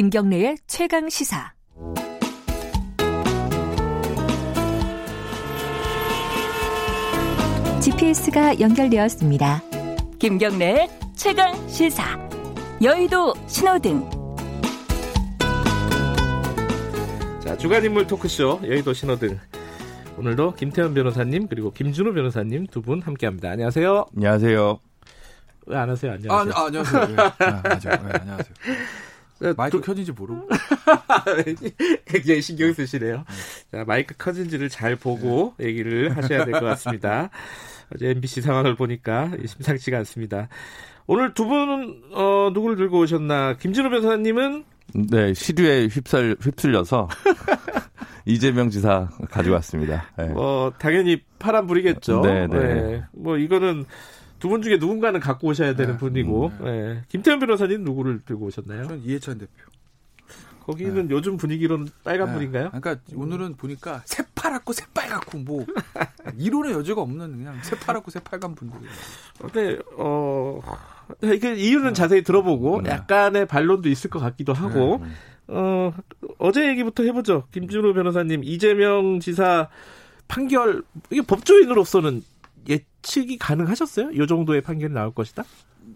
김경래의 최강 시사. GPS가 연결되었습니다. 김경래의 최강 시사. 여의도 신호등. 자, 주간 인물 토크쇼 여의도 신호등. 오늘도 김태현 변호사님 그리고 김준호 변호사님 두 분 함께합니다. 안녕하세요. 안녕하세요. 왜 안 하세요? 안녕하세요. 아, 아 안녕하세요. 네. 아, 맞아요. 네, 안녕하세요. 네, 마이크 두... 켜진지 모르고. 굉장히 신경 쓰시네요. 자, 마이크 켜진지를 잘 보고 네. 얘기를 하셔야 될 것 같습니다. 어제 MBC 상황을 보니까 심상치가 않습니다. 오늘 두 분은 어, 누구를 들고 오셨나? 김진호 변호사님은 네 시류에 휩쓸 휩쓸려서 이재명 지사 가져왔습니다. 네. 뭐 당연히 파란 불이겠죠. 네, 네. 네. 뭐 이거는 두 분 중에 누군가는 갖고 오셔야 되는 네. 분이고. 음, 네. 김태현 변호사님 누구를 들고 오셨나요? 저는 이해찬 대표. 거기는 네. 요즘 분위기로는 빨간불인가요? 그러니까 오늘은 보니까 새파랗고 새빨갛고 뭐 이론의 여지가 없는 그냥 새파랗고 새빨간 분들이. 근데 어 이게 이유는 네. 자세히 들어보고 네. 약간의 반론도 있을 것 같기도 하고 네. 어 어제 얘기부터 해보죠. 김준호 변호사님 이재명 지사 판결 이게 법조인으로서는 예측이 가능하셨어요? 이 정도의 판결이 나올 것이다?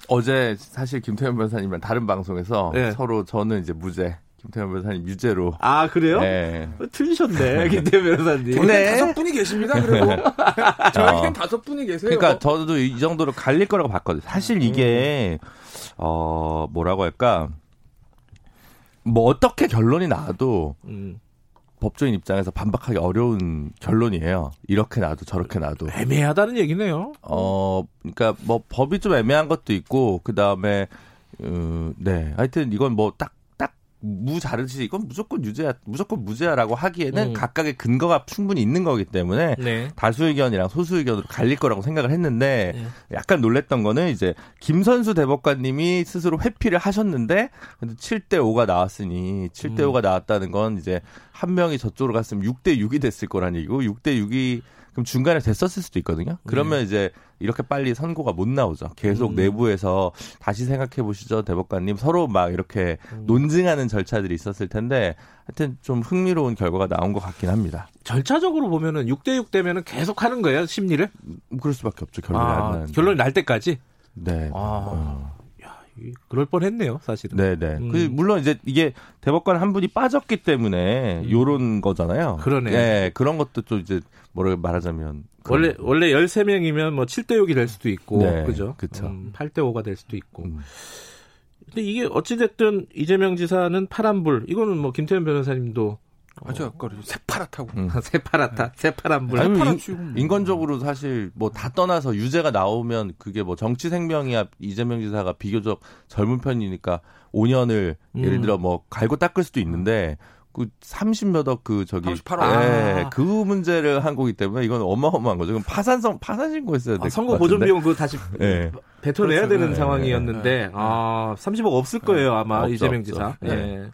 어제 사실 김태현 변호사님이랑 다른 방송에서 네. 서로 저는 이제 무죄, 김태현 변호사님 유죄로. 아 그래요? 네. 어, 틀리셨네 김태현 변호사님. 네. 다섯 분이 계십니다. 그리고 저에겐 어. 다섯 분이 계세요. 그러니까 저도 이 정도로 갈릴 거라고 봤거든요. 사실 이게 어 뭐라고 할까 뭐 어떻게 결론이 나와도 음. 법조인 입장에서 반박하기 어려운 결론이에요. 이렇게 놔도 저렇게 놔도 애매하다는 얘기네요. 어, 그러니까 뭐 법이 좀 애매한 것도 있고 그 다음에 음, 네, 하여튼 이건 뭐 딱 무자르지 이건 무조건 유죄야 무조건 무죄야라고 하기에는 음. 각각의 근거가 충분히 있는 거기 때문에 네. 다수 의견이랑 소수 의견으로 갈릴 거라고 생각을 했는데 네. 약간 놀랬던 거는 이제 김선수 대법관님이 스스로 회피를 하셨는데 근데 7대 5가 나왔으니 7대 5가 음. 나왔다는 건 이제 한 명이 저쪽으로 갔으면 6대 6이 됐을 거란 얘기고 6대 6이 그럼 중간에 됐었을 수도 있거든요. 그러면 네. 이제 이렇게 빨리 선고가 못 나오죠. 계속 음. 내부에서 다시 생각해 보시죠, 대법관님. 서로 막 이렇게 음. 논증하는 절차들이 있었을 텐데 하여튼 좀 흥미로운 결과가 나온 것 같긴 합니다. 절차적으로 보면은 6대6 되면은 계속 하는 거예요, 심리를? 음, 그럴 수밖에 없죠, 결론이 아, 안 결론이 날 때까지? 네. 아. 어. 그럴 뻔했네요, 사실은. 네네. 음. 그 물론 이제 이게 대법관 한 분이 빠졌기 때문에 음. 요런 거잖아요. 그러네. 네, 그런 것도 좀 이제 뭐라 말하자면 원래 원래 13명이면 뭐 7대 6이 될 수도 있고 네, 그죠? 그렇죠. 음, 8대 5가 될 수도 있고. 음. 근데 이게 어찌 됐든 이재명 지사는 파란불. 이거는 뭐 김태현 변호사님도 아주 아까 새파랗다고. 음. 새파랗다. 네. 새파란불. 아니, 인, 인권적으로 사실 뭐 다 떠나서 유죄가 나오면 그게 뭐 정치 생명이야 이재명 지사가 비교적 젊은 편이니까 5년을 음. 예를 들어 뭐 갈고 닦을 수도 있는데 그 30몇 억 그 저기 38억. 네, 아. 그 문제를 한 거기 때문에 이건 어마어마한 거죠. 그럼 파산성 파산 신고했어야 돼. 아, 선거 보존 비용 그거 다시 네. 뱉어내야 그렇죠. 되는 네. 상황이었는데 네. 아 30억 없을 거예요 아마 없죠, 이재명 지사. 네. 네.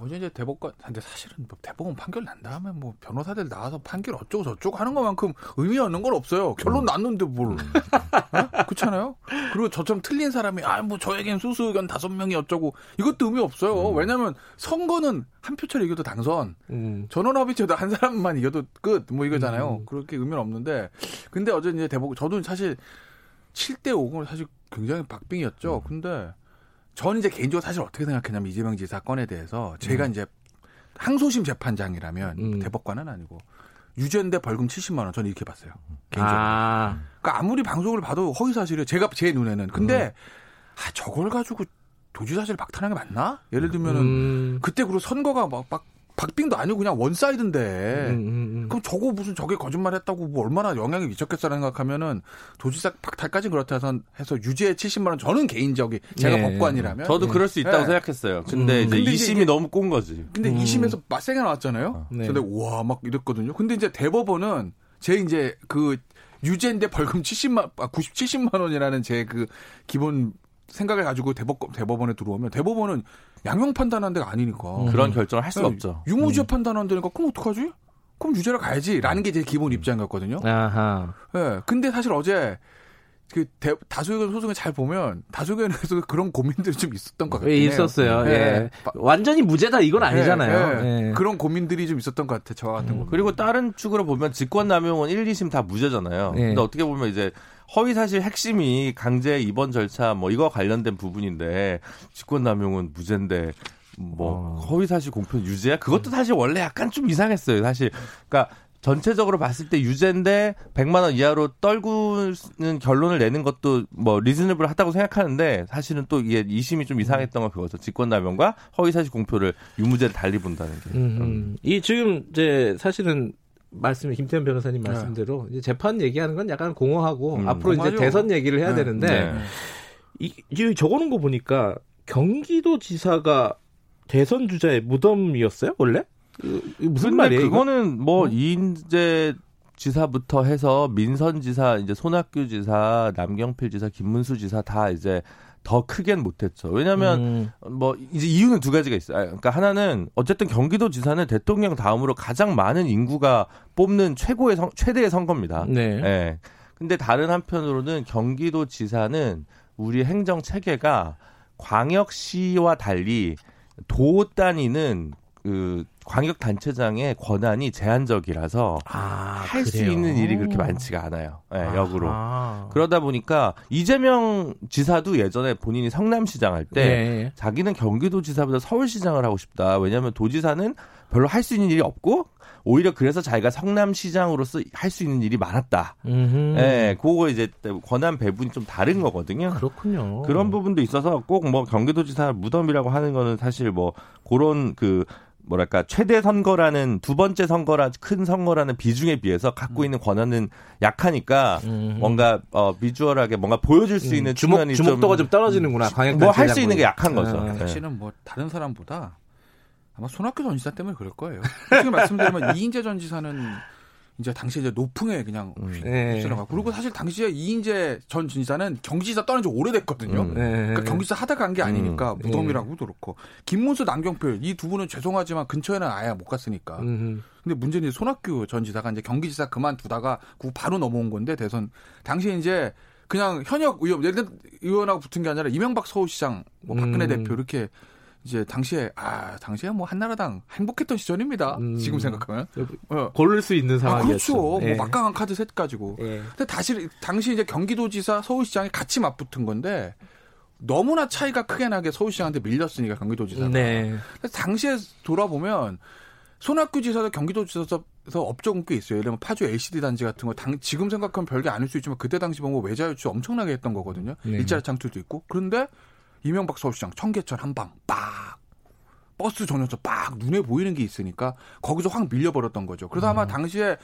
어제 이제 대법관, 근데 사실은 뭐 대법원 판결 난 다음에 뭐 변호사들 나와서 판결 어쩌고 저쩌고 하는 것만큼 의미 없는 건 없어요. 결론 음. 났는데 뭘. 음. 어? 그렇잖아요? 그리고 저처럼 틀린 사람이, 아, 뭐 저에겐 수수 의견 다섯 명이 어쩌고 이것도 의미 없어요. 음. 왜냐면 선거는 한 표차로 이겨도 당선, 음. 전원합의체도 한 사람만 이겨도 끝, 뭐 이거잖아요. 음. 그렇게 의미는 없는데. 근데 어제 이제 대법원, 저도 사실 7대 5건 사실 굉장히 박빙이었죠. 음. 근데 저는 이제 개인적으로 사실 어떻게 생각했냐면 이재명 지사 건에 대해서 제가 음. 이제 항소심 재판장이라면 음. 대법관은 아니고 유죄인데 벌금 70만 원 저는 이렇게 봤어요. 개인적으로. 아. 그러니까 아무리 방송을 봐도 허위 사실이에요. 제가 제 눈에는. 근데 음. 아 저걸 가지고 도지사실 박탈하는 게 맞나? 예를 들면은 음. 그때 그리고 선거가 막, 막 박빙도 아니고 그냥 one side인데 음, 음, 음. 그럼 저거 무슨 저게 거짓말했다고 뭐 얼마나 영향이 미쳤겠어 생각하면은 도지사 박탈까지 그렇다 해서, 해서 유죄 70만 원 저는 개인적인 제가 네. 법관이라면 저도 네. 그럴 수 있다고 네. 생각했어요. 근데 음. 이제 2심이 너무 꼰 거지. 근데 음. 2심에서 맞세게 나왔잖아요. 어. 네. 근데 와 막 이랬거든요. 근데 이제 대법원은 제 이제 그 유죄인데 벌금 70만 아 90, 70만 원이라는 제 그 기본 생각을 가지고 대법, 대법원에 들어오면 대법원은 양형 판단하는 데가 아니니까. 음. 그런 결정을 할 수가 네, 없죠. 유무죄 음. 판단하는 데니까 그럼 어떡하지? 그럼 유죄를 가야지. 라는 게 제 기본 입장이었거든요. 아하. 예. 네, 근데 사실 어제 그 대, 다수의견 소송을 잘 보면 다수의견에서 그런 고민들이 좀 있었던 것 같아요. 있었어요. 예. 예. 완전히 무죄다 이건 아니잖아요. 예. 예. 그런 고민들이 좀 있었던 것 같아요. 저 같은 음. 거. 그리고 다른 축으로 보면 직권남용은 1, 2심 다 무죄잖아요. 예. 근데 어떻게 보면 이제 허위 사실 핵심이 강제 입원 절차 뭐 이거 관련된 부분인데 직권 남용은 무죄인데 뭐 어. 허위 사실 공표 유죄야? 그것도 사실 원래 약간 좀 이상했어요. 사실 그러니까 전체적으로 봤을 때 유죄인데 100만 원 이하로 떨구는 결론을 내는 것도 뭐 리즈너블 하다고 생각하는데 사실은 또 이게 이심이 좀 이상했던 건 그거죠. 직권남용과 허위사실 공표를 유무죄를 달리 본다는 게. 음, 음. 이 지금 이제 사실은 말씀이 김태현 변호사님 네. 말씀대로 네. 이제 재판 얘기하는 건 약간 공허하고 음, 앞으로 공허하죠. 이제 대선 얘기를 해야 네. 되는데 네. 이, 이 적어놓은 거 보니까 경기도지사가 대선 주자의 무덤이었어요 원래? 무슨 말이에요? 그거는 뭐 어? 이인재 지사부터 해서 민선 지사, 이제 손학규 지사, 남경필 지사, 김문수 지사 다 이제 더 크게는 못했죠. 왜냐하면 음. 뭐 이제 이유는 두 가지가 있어요. 그러니까 하나는 어쨌든 경기도지사는 대통령 다음으로 가장 많은 인구가 뽑는 최고의 선, 최대의 선거입니다. 네. 네. 근데 다른 한편으로는 경기도지사는 우리 행정 체계가 광역시와 달리 도 단위는 그 광역 단체장의 권한이 제한적이라서 아, 할수 있는 일이 그렇게 많지가 않아요. 네, 역으로. 그러다 보니까 이재명 지사도 예전에 본인이 성남시장 할때 네. 자기는 경기도지사보다 서울시장을 하고 싶다. 왜냐하면 도지사는 별로 할 수 있는 일이 없고 오히려 그래서 자기가 성남시장으로서 할 수 있는 일이 많았다. 예, 네, 그거 이제 권한 배분이 좀 다른 거거든요. 그렇군요. 그런 부분도 있어서 꼭 뭐 경기도지사 무덤이라고 하는 거는 사실 뭐 그런 그 뭐랄까 최대 선거라는 두 번째 선거라 큰 선거라는 비중에 비해서 갖고 음. 있는 권한은 약하니까 음. 뭔가 어 비주얼하게 뭔가 보여줄 수 음. 있는 주목, 주목도가 좀, 좀 떨어지는구나. 뭐할 수 있는 게 약한 거죠. 아, 네. 사실은 뭐 다른 사람보다 아마 손학규 전 지사 때문에 그럴 거예요. 솔직히 말씀드리면 이인재 전 지사는 이제 당시 이제 노풍에 그냥 음. 네. 가 그리고 사실 당시에 이인재 전 지사는 경기지사 떠난 지 오래됐거든요. 음. 네. 그러니까 경기지사 하다 간 게 아니니까 음. 무덤이라고도 그렇고 김문수 남경필 이 두 분은 죄송하지만 근처에는 아예 못 갔으니까. 음. 근데 문제는 손학규 전 지사가 이제 경기지사 그만두다가 그 바로 넘어온 건데 대선 당시에 이제 그냥 현역 의원 예를 들어 의원하고 붙은 게 아니라 이명박 서울시장 뭐 박근혜 음. 대표 이렇게 이제 당시에 아 당시에 뭐 한나라당 행복했던 시절입니다. 음. 지금 생각하면 어. 고를 수 있는 상황이었죠. 아, 그렇죠. 뭐 예. 뭐 막강한 카드 셋 가지고. 예. 근데 다시 당시 이제 경기도지사 서울시장이 같이 맞붙은 건데 너무나 차이가 크게 나게 서울시장한테 밀렸으니까 경기도지사가. 네. 당시에 돌아보면 손학규 지사도 경기도지사에서 업적 꽤 있어요. 예를 들면 파주 LCD 단지 같은 거 당, 지금 생각하면 별게 아닐 수 있지만 그때 당시 보면 외자 유치 엄청나게 했던 거거든요. 네. 일자리 창출도 있고. 그런데 이명박 서울시장 청계천 한방 빡 버스 전용차 빡 눈에 보이는 게 있으니까 거기서 확 밀려버렸던 거죠. 그래서 아마 음. 당시에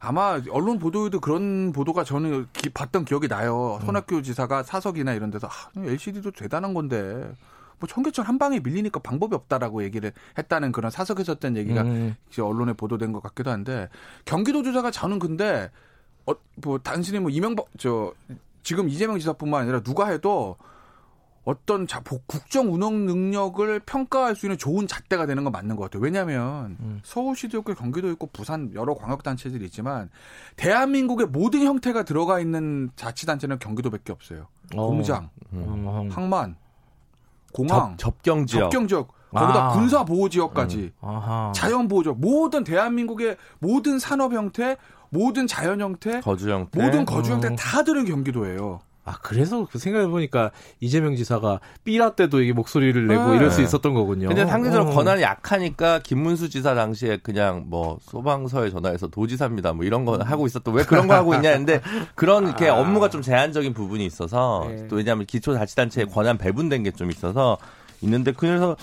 아마 언론 보도에도 그런 보도가 저는 기, 봤던 기억이 나요. 음. 손학규 지사가 사석이나 이런 데서 아, LCD도 대단한 건데 뭐 청계천 한 방에 밀리니까 방법이 없다라고 얘기를 했다는 그런 사석에서 했던 얘기가 음. 언론에 보도된 것 같기도 한데 경기도지사가 저는 근데 어, 뭐 단순히 뭐 이명박 저 지금 이재명 지사뿐만 아니라 누가 해도 어떤 자, 국정 운영 능력을 평가할 수 있는 좋은 잣대가 되는 건 맞는 것 같아요. 왜냐하면 음. 서울시도 있고 경기도 있고 부산 여러 광역단체들이 있지만 대한민국의 모든 형태가 들어가 있는 자치단체는 경기도밖에 없어요. 어. 공장, 음. 항만, 공항, 접, 경 지역, 접경 지역. 거기다 아. 군사 보호 지역까지, 음. 자연 보호 지역, 모든 대한민국의 모든 산업 형태, 모든 자연 형태, 거주 형태, 모든 거주 형태 음. 다 들은 경기도예요. 아 그래서 그 생각해 보니까 이재명 지사가 삐라 때도 이게 목소리를 내고 네. 이럴 수 있었던 거군요. 근데 상대적으로 어. 권한이 약하니까 김문수 지사 당시에 그냥 뭐 소방서에 전화해서 도지사입니다 뭐 이런 거 하고 있었던 왜 그런 거 하고 있냐 했는데 그런 이렇게 아. 업무가 좀 제한적인 부분이 있어서 네. 또 왜냐하면 기초자치단체의 권한 배분된 게 좀 있어서 있는데 그래서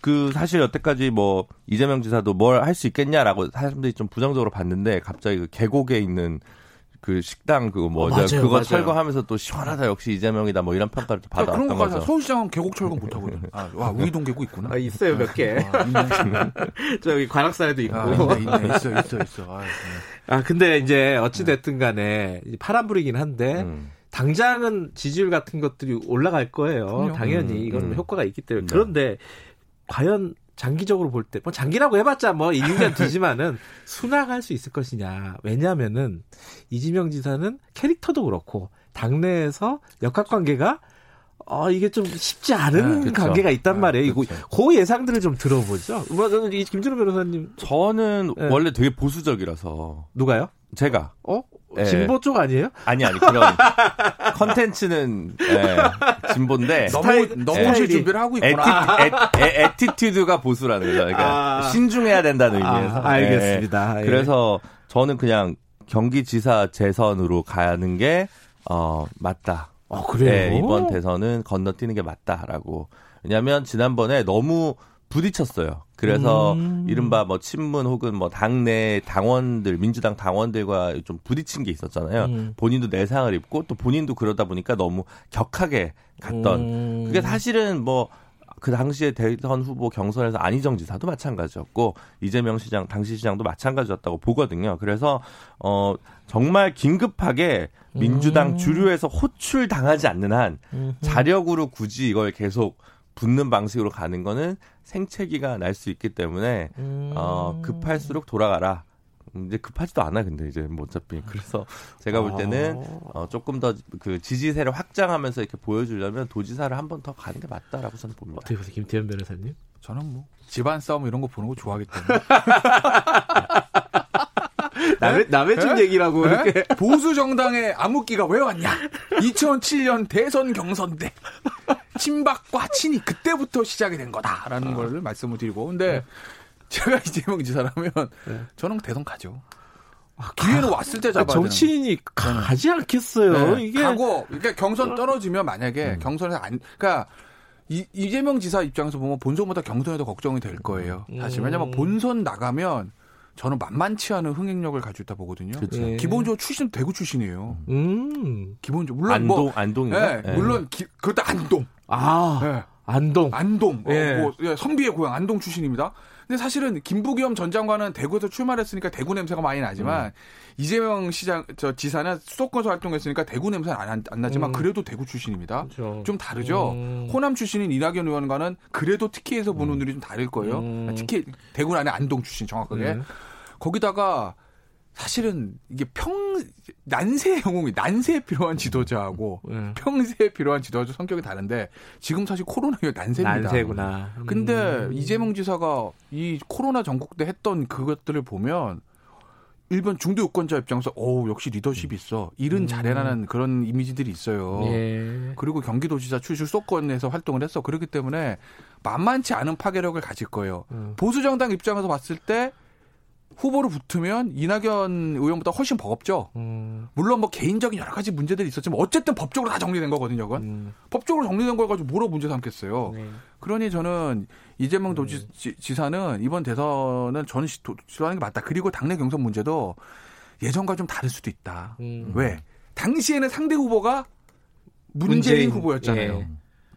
그 사실 여태까지 뭐 이재명 지사도 뭘 할 수 있겠냐라고 사람들이 좀 부정적으로 봤는데 갑자기 그 계곡에 있는 그 식당 그거 뭐 어, 그거 맞아요. 철거하면서 또 시원하다 역시 이재명이다 뭐 이런 평가를 또 받아왔던 그런 거죠. 서울시장은 계곡 철거 못 하거든. 아, 와 우이동 계곡 있구나. 아, 있어요 몇 개. 아, 저기 관악산에도 있고. 아, 있네, 있네, 있어 있어 있어. 아, 네. 아 근데 이제 어찌 됐든간에 파란불이긴 한데. 음. 당장은 지지율 같은 것들이 올라갈 거예요. 그럼요. 당연히 음, 이건 음. 효과가 있기 때문에. 네. 그런데 과연 장기적으로 볼 때, 뭐 장기라고 해봤자 뭐 1, 2년 뒤지만은 순항할 수 있을 것이냐. 왜냐면은 이재명 지사는 캐릭터도 그렇고 당내에서 역학 관계가 어, 이게 좀 쉽지 않은 네, 관계가 있단 네, 말이에요. 이거, 그렇죠. 그 예상들을 좀 들어보죠. 뭐, 저는 이 김준호 변호사님. 저는 네. 원래 되게 보수적이라서 누가요? 제가 어? 네. 진보 쪽 아니에요? 아니 아니 그런 컨텐츠는 예, 진보인데 너무 스타일- 너무 스타일이- 준비를 하고 있구나. atti, 에, attitude가 보수라는 거죠. 그러니까 아. 신중해야 된다는 의미에서. 아, 알겠습니다. 예. 예. 그래서 저는 그냥 경기지사 재선으로 가는 게 어, 맞다. 어, 그래요? 예, 이번 대선은 건너뛰는 게 맞다라고. 왜냐하면 지난번에 너무 부딪혔어요. 그래서 음. 이른바 뭐 친문 혹은 뭐 당내 당원들 민주당 당원들과 좀 부딪힌 게 있었잖아요. 음. 본인도 내상을 입고 또 본인도 그러다 보니까 너무 격하게 갔던 음. 그게 사실은 뭐 그 당시에 대선 후보 경선에서 안희정 지사도 마찬가지였고 이재명 시장 당시 시장도 마찬가지였다고 보거든요. 그래서 어 정말 긴급하게 민주당 음. 주류에서 호출 당하지 않는 한 음. 자력으로 굳이 이걸 계속 붙는 방식으로 가는 거는 생채기가 날 수 있기 때문에 음. 어 급할수록 돌아가라. 음, 이제 급하지도 않아 근데 이제 뭐 어차피 그래서 제가 볼 때는 아. 어, 조금 더 그 지지세를 확장하면서 이렇게 보여주려면 도지사를 한 번 더 가는 게 맞다라고 저는 봅니다. 어떻게 보세요, 김태현 변호사님? 저는 뭐 집안 싸움 이런 거 보는 거 좋아하기 때문에 남의, 남의 집 에? 얘기라고 에? 이렇게. 보수 정당의 암흑기가 왜 왔냐? 2007년 대선 경선 때 친박과 친이 그때부터 시작이 된 거다라는 걸 말씀을 드리고 근데 제가 이재명 지사라면 네. 저는 대선 가죠. 기회는 왔을 때 잡아야 되는 정치인이 가지 않겠어요. 네, 이게. 가고 그러니까 경선 떨어지면 만약에 경선에서 안 그러니까 이, 이재명 지사 입장에서 보면 본선보다 경선에도 걱정이 될 거예요. 사실 음. 왜냐면 본선 나가면 저는 만만치 않은 흥행력을 가지고 있다 보거든요. 예. 기본적으로 출신 대구 출신이에요. 음. 기본적으로 물론 안동 뭐 안동인가? 예, 물론 기, 그것도 안동. 아, 예. 안동. 안동. 어, 예. 뭐, 예, 선비의 고향 안동 출신입니다. 근데 사실은 김부겸 전 장관은 대구에서 출마했으니까 대구 냄새가 많이 나지만 음. 이재명 시장 저 지사는 수도권에서 활동했으니까 대구 냄새는 안, 안 나지만 음. 그래도 대구 출신입니다. 그렇죠. 좀 다르죠. 음. 호남 출신인 이낙연 의원과는 그래도 특히에서 보는 눈이 좀 다를 거예요. 음. 특히 대구 안에 안동 출신 정확하게. 네. 거기다가 사실은 이게 평 난세의 영웅이 난세에 필요한 지도자하고 네. 평세에 필요한 지도자 성격이 다른데 지금 사실 코로나가 난세입니다. 난세구나. 음. 근데 이재명 지사가 이 코로나 전국 때 했던 그것들을 보면 일본 중도 유권자 입장에서 오 역시 리더십이 있어 일은 음. 잘해라는 그런 이미지들이 있어요. 예. 그리고 경기도지사 출신 수도권에서 활동을 했어. 그렇기 때문에 만만치 않은 파괴력을 가질 거예요. 음. 보수 정당 입장에서 봤을 때 후보로 붙으면 이낙연 의원보다 훨씬 버겁죠. 음. 물론 뭐 개인적인 여러 가지 문제들이 있었지만 어쨌든 법적으로 다 정리된 거거든요. 그건 음. 법적으로 정리된 걸 가지고 뭐로 문제 삼겠어요. 네. 그러니 저는 이재명 도지사는 이번 대선은 저는 시- 도- 시도하는 게 맞다. 그리고 당내 경선 문제도 예전과 좀 다를 수도 있다. 음. 왜? 당시에는 상대 후보가 문재인, 문재인, 후보였잖아요. 예.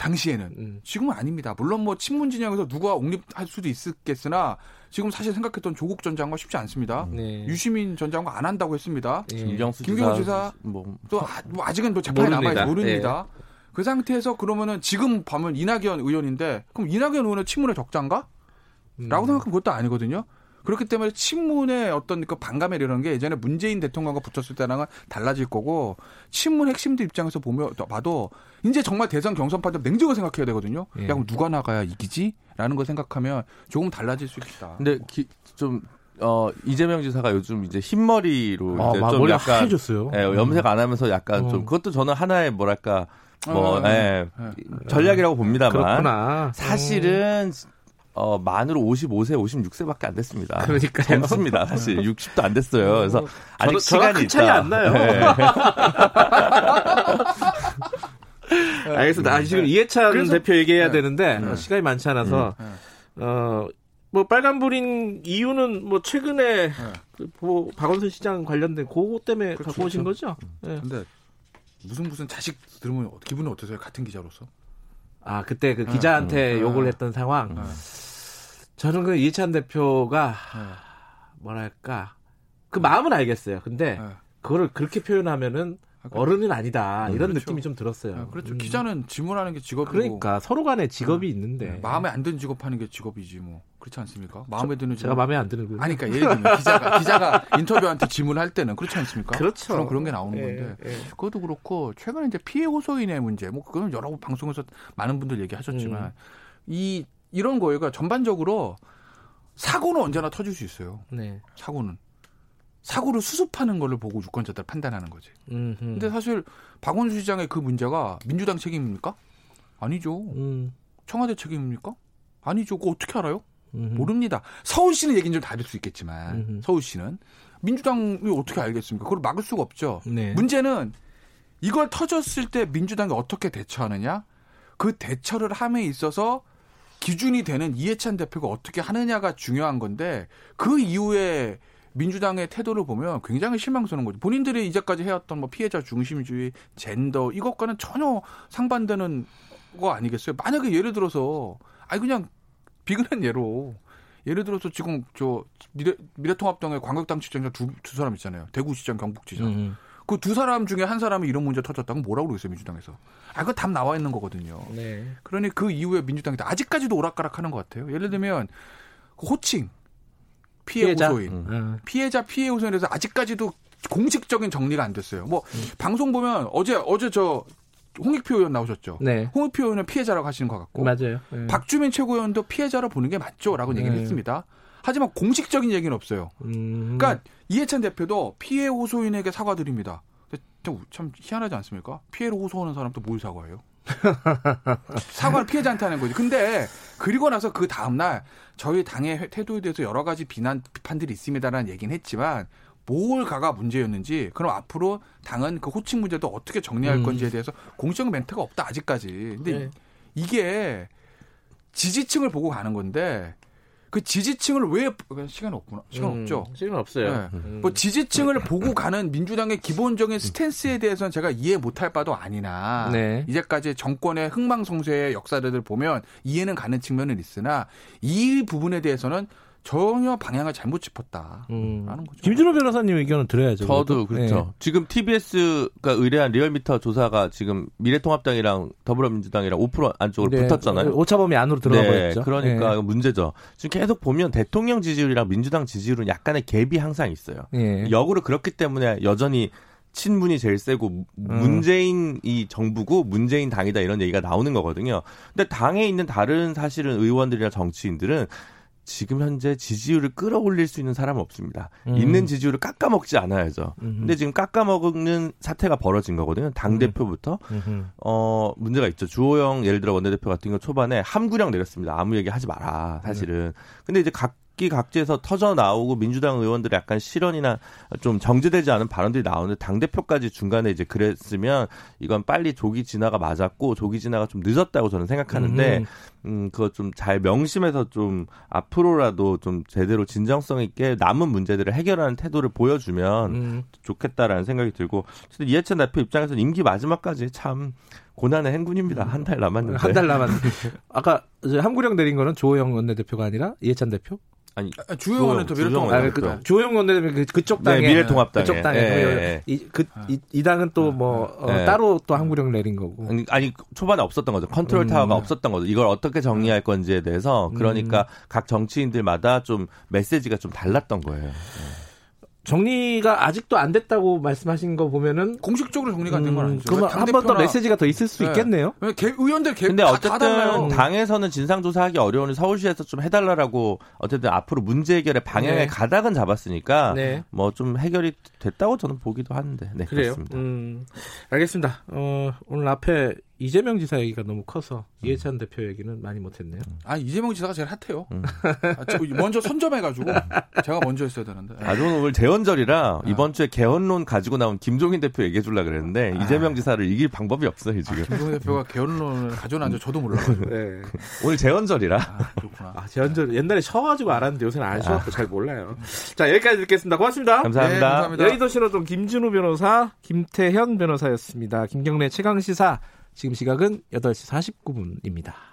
당시에는. 음. 지금은 아닙니다. 물론 뭐 친문 진영에서 누가 옹립할 수도 있겠으나 지금 사실 생각했던 조국 전 장관 쉽지 않습니다. 네. 유시민 전 장관 안 한다고 했습니다. 예. 김경수 김경수 지사, 뭐 또 아, 뭐 아직은 또 재판이 모릅니다. 남아있어 모릅니다. 그 상태에서 그러면은 지금 보면 이낙연 의원인데 그럼 이낙연 의원은 친문의 적자인가? 음. 라고 생각하면 그것도 아니거든요. 그렇기 때문에 친문의 어떤 그 반감이 이런 게 예전에 문재인 대통령과 붙었을 때랑은 달라질 거고 친문 핵심들 입장에서 보면 또 봐도 이제 정말 대선 경선판 때 냉정하게 생각해야 되거든요. 예. 야 그럼 누가 나가야 이기지? 라는 걸 생각하면 조금 달라질 수 있다. 근데 기, 좀 어, 이재명 지사가 요즘 이제 흰머리로 아, 이제 막좀 머리가 약간 하얘졌어요. 예, 염색 안 하면서 약간 어. 좀 그것도 저는 하나의 뭐랄까 뭐 어, 예, 예. 전략이라고 봅니다만 그렇구나. 사실은 어, 만으로 55세, 56세밖에 안 됐습니다. 그러니까요. 젊습니다. 사실 60도 안 됐어요. 그래서 아직 저랑 시간이 큰 차이 있다. 안 나요. 네. 알겠습니다. 아, 지금 이해찬 그래서- 대표 얘기해야 네. 되는데 네. 어, 시간이 많지 않아서 네. 어. 뭐 빨간불인 이유는 뭐 최근에 그 보- 박원순 시장 관련된 그거 때문에 그렇죠, 갖고 오신 거죠? 예. 근데 무슨 무슨 자식 들으면 기분이 어떠세요? 같은 기자로서? 아 그때 그 기자한테 음. 욕을 했던 상황. 네. 저는 그 이해찬 대표가 뭐랄까 그 마음은 알겠어요. 근데 네. 그거를 그렇게 표현하면은 어른은 아니다 이런 그렇죠. 느낌이 좀 들었어요. 아, 그렇죠. 음. 기자는 질문하는 게 직업이고 그러니까 서로 간에 직업이 있는데 네, 마음에 안 드는 직업 하는 게 직업이지 뭐 그렇지 않습니까? 마음에 드는 제가 직업 마음에 안 드는 군 아니 그러니까 예를 들면 기자가 기자가 인터뷰한테 질문할 때는 그렇지 않습니까? 그렇죠. 그런 그런 게 나오는 예, 건데 예. 그것도 그렇고 최근에 이제 피해 호소인의 문제 뭐 그거는 여러 방송에서 많은 분들 얘기하셨지만 음. 이 이런 거가 전반적으로 사고는 언제나 터질 수 있어요. 네. 사고는 사고를 수습하는 걸로 보고 유권자들 판단하는 거지. 음, 음. 근데 사실 박원순 시장의 그 문제가 민주당 책임입니까? 아니죠. 음, 청와대 책임입니까? 아니죠. 그거 어떻게 알아요? 음. 모릅니다. 서울시는 얘기는 좀 다를 수 있겠지만 음흠. 서울시는 민주당이 어떻게 알겠습니까? 그걸 막을 수가 없죠. 네. 문제는 이걸 터졌을 때 민주당이 어떻게 대처하느냐? 그 대처를 함에 있어서 기준이 되는 이해찬 대표가 어떻게 하느냐가 중요한 건데 그 이후에 민주당의 태도를 보면 굉장히 실망스러운 거죠. 본인들이 이제까지 해왔던 뭐 피해자 중심주의, 젠더 이것과는 전혀 상반되는 거 아니겠어요? 만약에 예를 들어서 아니 그냥 비근한 예로 예를 들어서 지금 저 미래, 미래통합당의 광역당 지정자 두, 두 사람 있잖아요. 대구시장, 경북지장. 음, 그두 사람 중에 한 사람이 이런 문제 터졌다면 뭐라고 그러겠어요 민주당에서? 아, 그거 답 나와 있는 거거든요. 네. 그러니 그 이후에 민주당이 아직까지도 오락가락 하는 것 같아요. 예를 들면 그 호칭 피해 피해자? 호소인 음. 음. 피해자 피해 호소인에 대해서 아직까지도 공식적인 정리가 안 됐어요. 뭐 방송 보면 어제 어제 저 홍익표 의원 나오셨죠. 네. 홍익표 의원은 피해자라고 하시는 것 같고 맞아요. 네. 박주민 최고위원도 피해자로 보는 게 맞죠라고 얘기를 네. 했습니다. 하지만 공식적인 얘기는 없어요. 음. 그러니까 이해찬 대표도 피해 호소인에게 사과드립니다. 참 희한하지 않습니까? 피해를 호소하는 사람도 뭘 사과해요? 사과를 피해자한테 하는 거지. 근데 그리고 나서 그 다음날 저희 당의 회- 태도에 대해서 여러 가지 비난 비판들이 있습니다라는 얘기는 했지만 뭘 가가 문제였는지 그럼 앞으로 당은 그 호칭 문제도 어떻게 정리할 음. 건지에 대해서 공식 멘트가 없다 아직까지. 근데 네. 이게 지지층을 보고 가는 건데 그 지지층을 왜 시간 없구나 시간 음, 없죠. 시간 없어요. 네. 음. 뭐 지지층을 보고 가는 민주당의 기본적인 스탠스에 대해서는 제가 이해 못할 바도 아니나 네. 이제까지 정권의 흥망성쇠의 역사들을 보면 이해는 가는 측면은 있으나 이 부분에 대해서는 전혀 방향을 잘못 짚었다라는 음. 거죠. 김준호 변호사님 의견은 들어야죠. 저도 그래도. 그렇죠. 네. 지금 TBS가 의뢰한 리얼미터 조사가 지금 미래통합당이랑 더불어민주당이랑 5% 안쪽으로 네. 붙었잖아요. 오차범위 안으로 들어가 네, 버렸죠. 그러니까 네. 문제죠. 지금 계속 보면 대통령 지지율이랑 민주당 지지율은 약간의 갭이 항상 있어요. 예. 역으로 그렇기 때문에 여전히 친문이 제일 세고 음. 문재인 이 정부고 문재인 당이다 이런 얘기가 나오는 거거든요. 근데 당에 있는 다른 사실은 의원들이나 정치인들은 지금 현재 지지율을 끌어올릴 수 있는 사람은 없습니다. 음. 있는 지지율을 깎아먹지 않아야죠. 음흠. 근데 지금 깎아먹는 사태가 벌어진 거거든요. 당 대표부터 음흠. 어 문제가 있죠. 주호영 예를 들어 원내대표 같은 경우 초반에 함구령 내렸습니다. 아무 얘기 하지 마라 사실은. 근데 이제 각 기 각지에서 터져 나오고 민주당 의원들의 약간 실언이나 좀 정제되지 않은 발언들이 나오는데 당 대표까지 중간에 이제 그랬으면 이건 빨리 조기 진화가 맞았고 조기 진화가 좀 늦었다고 저는 생각하는데. 음 그거 좀 잘 명심해서 좀 앞으로라도 좀 제대로 진정성 있게 남은 문제들을 해결하는 태도를 보여주면 음. 좋겠다라는 생각이 들고 이해찬 대표 입장에서는 임기 마지막까지 참 고난의 행군입니다. 한 달 남았는데. 한 달 남았는데. 아까 함구령 내린 거는 조호영 원내대표가 아니라 이해찬 대표? 아니 아, 주영원은 또 주영원 미래통합당. 아, 원내대표. 그, 주호영 원내대표 그, 그쪽 당에 네, 미래통합당에. 그쪽 당에 예, 예. 이, 그, 이, 이 당은 또 뭐 예. 따로 또 함구령 내린 거고. 아니, 아니 초반에 없었던 거죠. 컨트롤 음. 타워가 없었던 거죠. 이걸 어떻게 정리할 건지에 대해서 그러니까 음. 각 정치인들마다 좀 메시지가 좀 달랐던 거예요. 정리가 아직도 안 됐다고 말씀하신 거 보면은 공식적으로 정리가 안 된건 음, 아니죠. 그러면 한 번 더 메시지가 더 있을 수 네. 있겠네요. 왜 개- 의원들 개, 근데 다, 어쨌든 다 달라요. 당에서는 진상조사하기 어려우니 서울시에서 좀 해달라고 어쨌든 앞으로 문제 해결의 방향의 네. 가닥은 잡았으니까 네. 뭐좀 해결이 됐다고 저는 보기도 하는데 네, 그래요. 그렇습니다. 음, 알겠습니다. 어, 오늘 앞에 이재명 지사 얘기가 너무 커서 음. 이해찬 대표 얘기는 많이 못했네요. 아 이재명 지사가 제일 핫해요. 음. 아, 저 먼저 선점해가지고 제가 먼저 했어야 되는데. 아, 저는 오늘 재헌절이라 네. 이번 주에 개헌론 가지고 나온 김종인 대표 얘기해 주려고 그랬는데 아. 이재명 지사를 이길 방법이 없어요, 지금. 김동현 대표가 개헌론을 가져놨는지 저도 몰라가지고. 네. 오늘 재헌절이라. 아, 그렇구나. 아, 제헌절 옛날에 쳐가지고 알았는데 요새는 안 쳐갖고 잘 몰라요. 자, 여기까지 듣겠습니다. 고맙습니다. 감사합니다. 네, 감사합니다. 여의도 신호동 김준우 변호사, 김태현 변호사였습니다. 김경래 최강 시사, 지금 시각은 8시 49분입니다.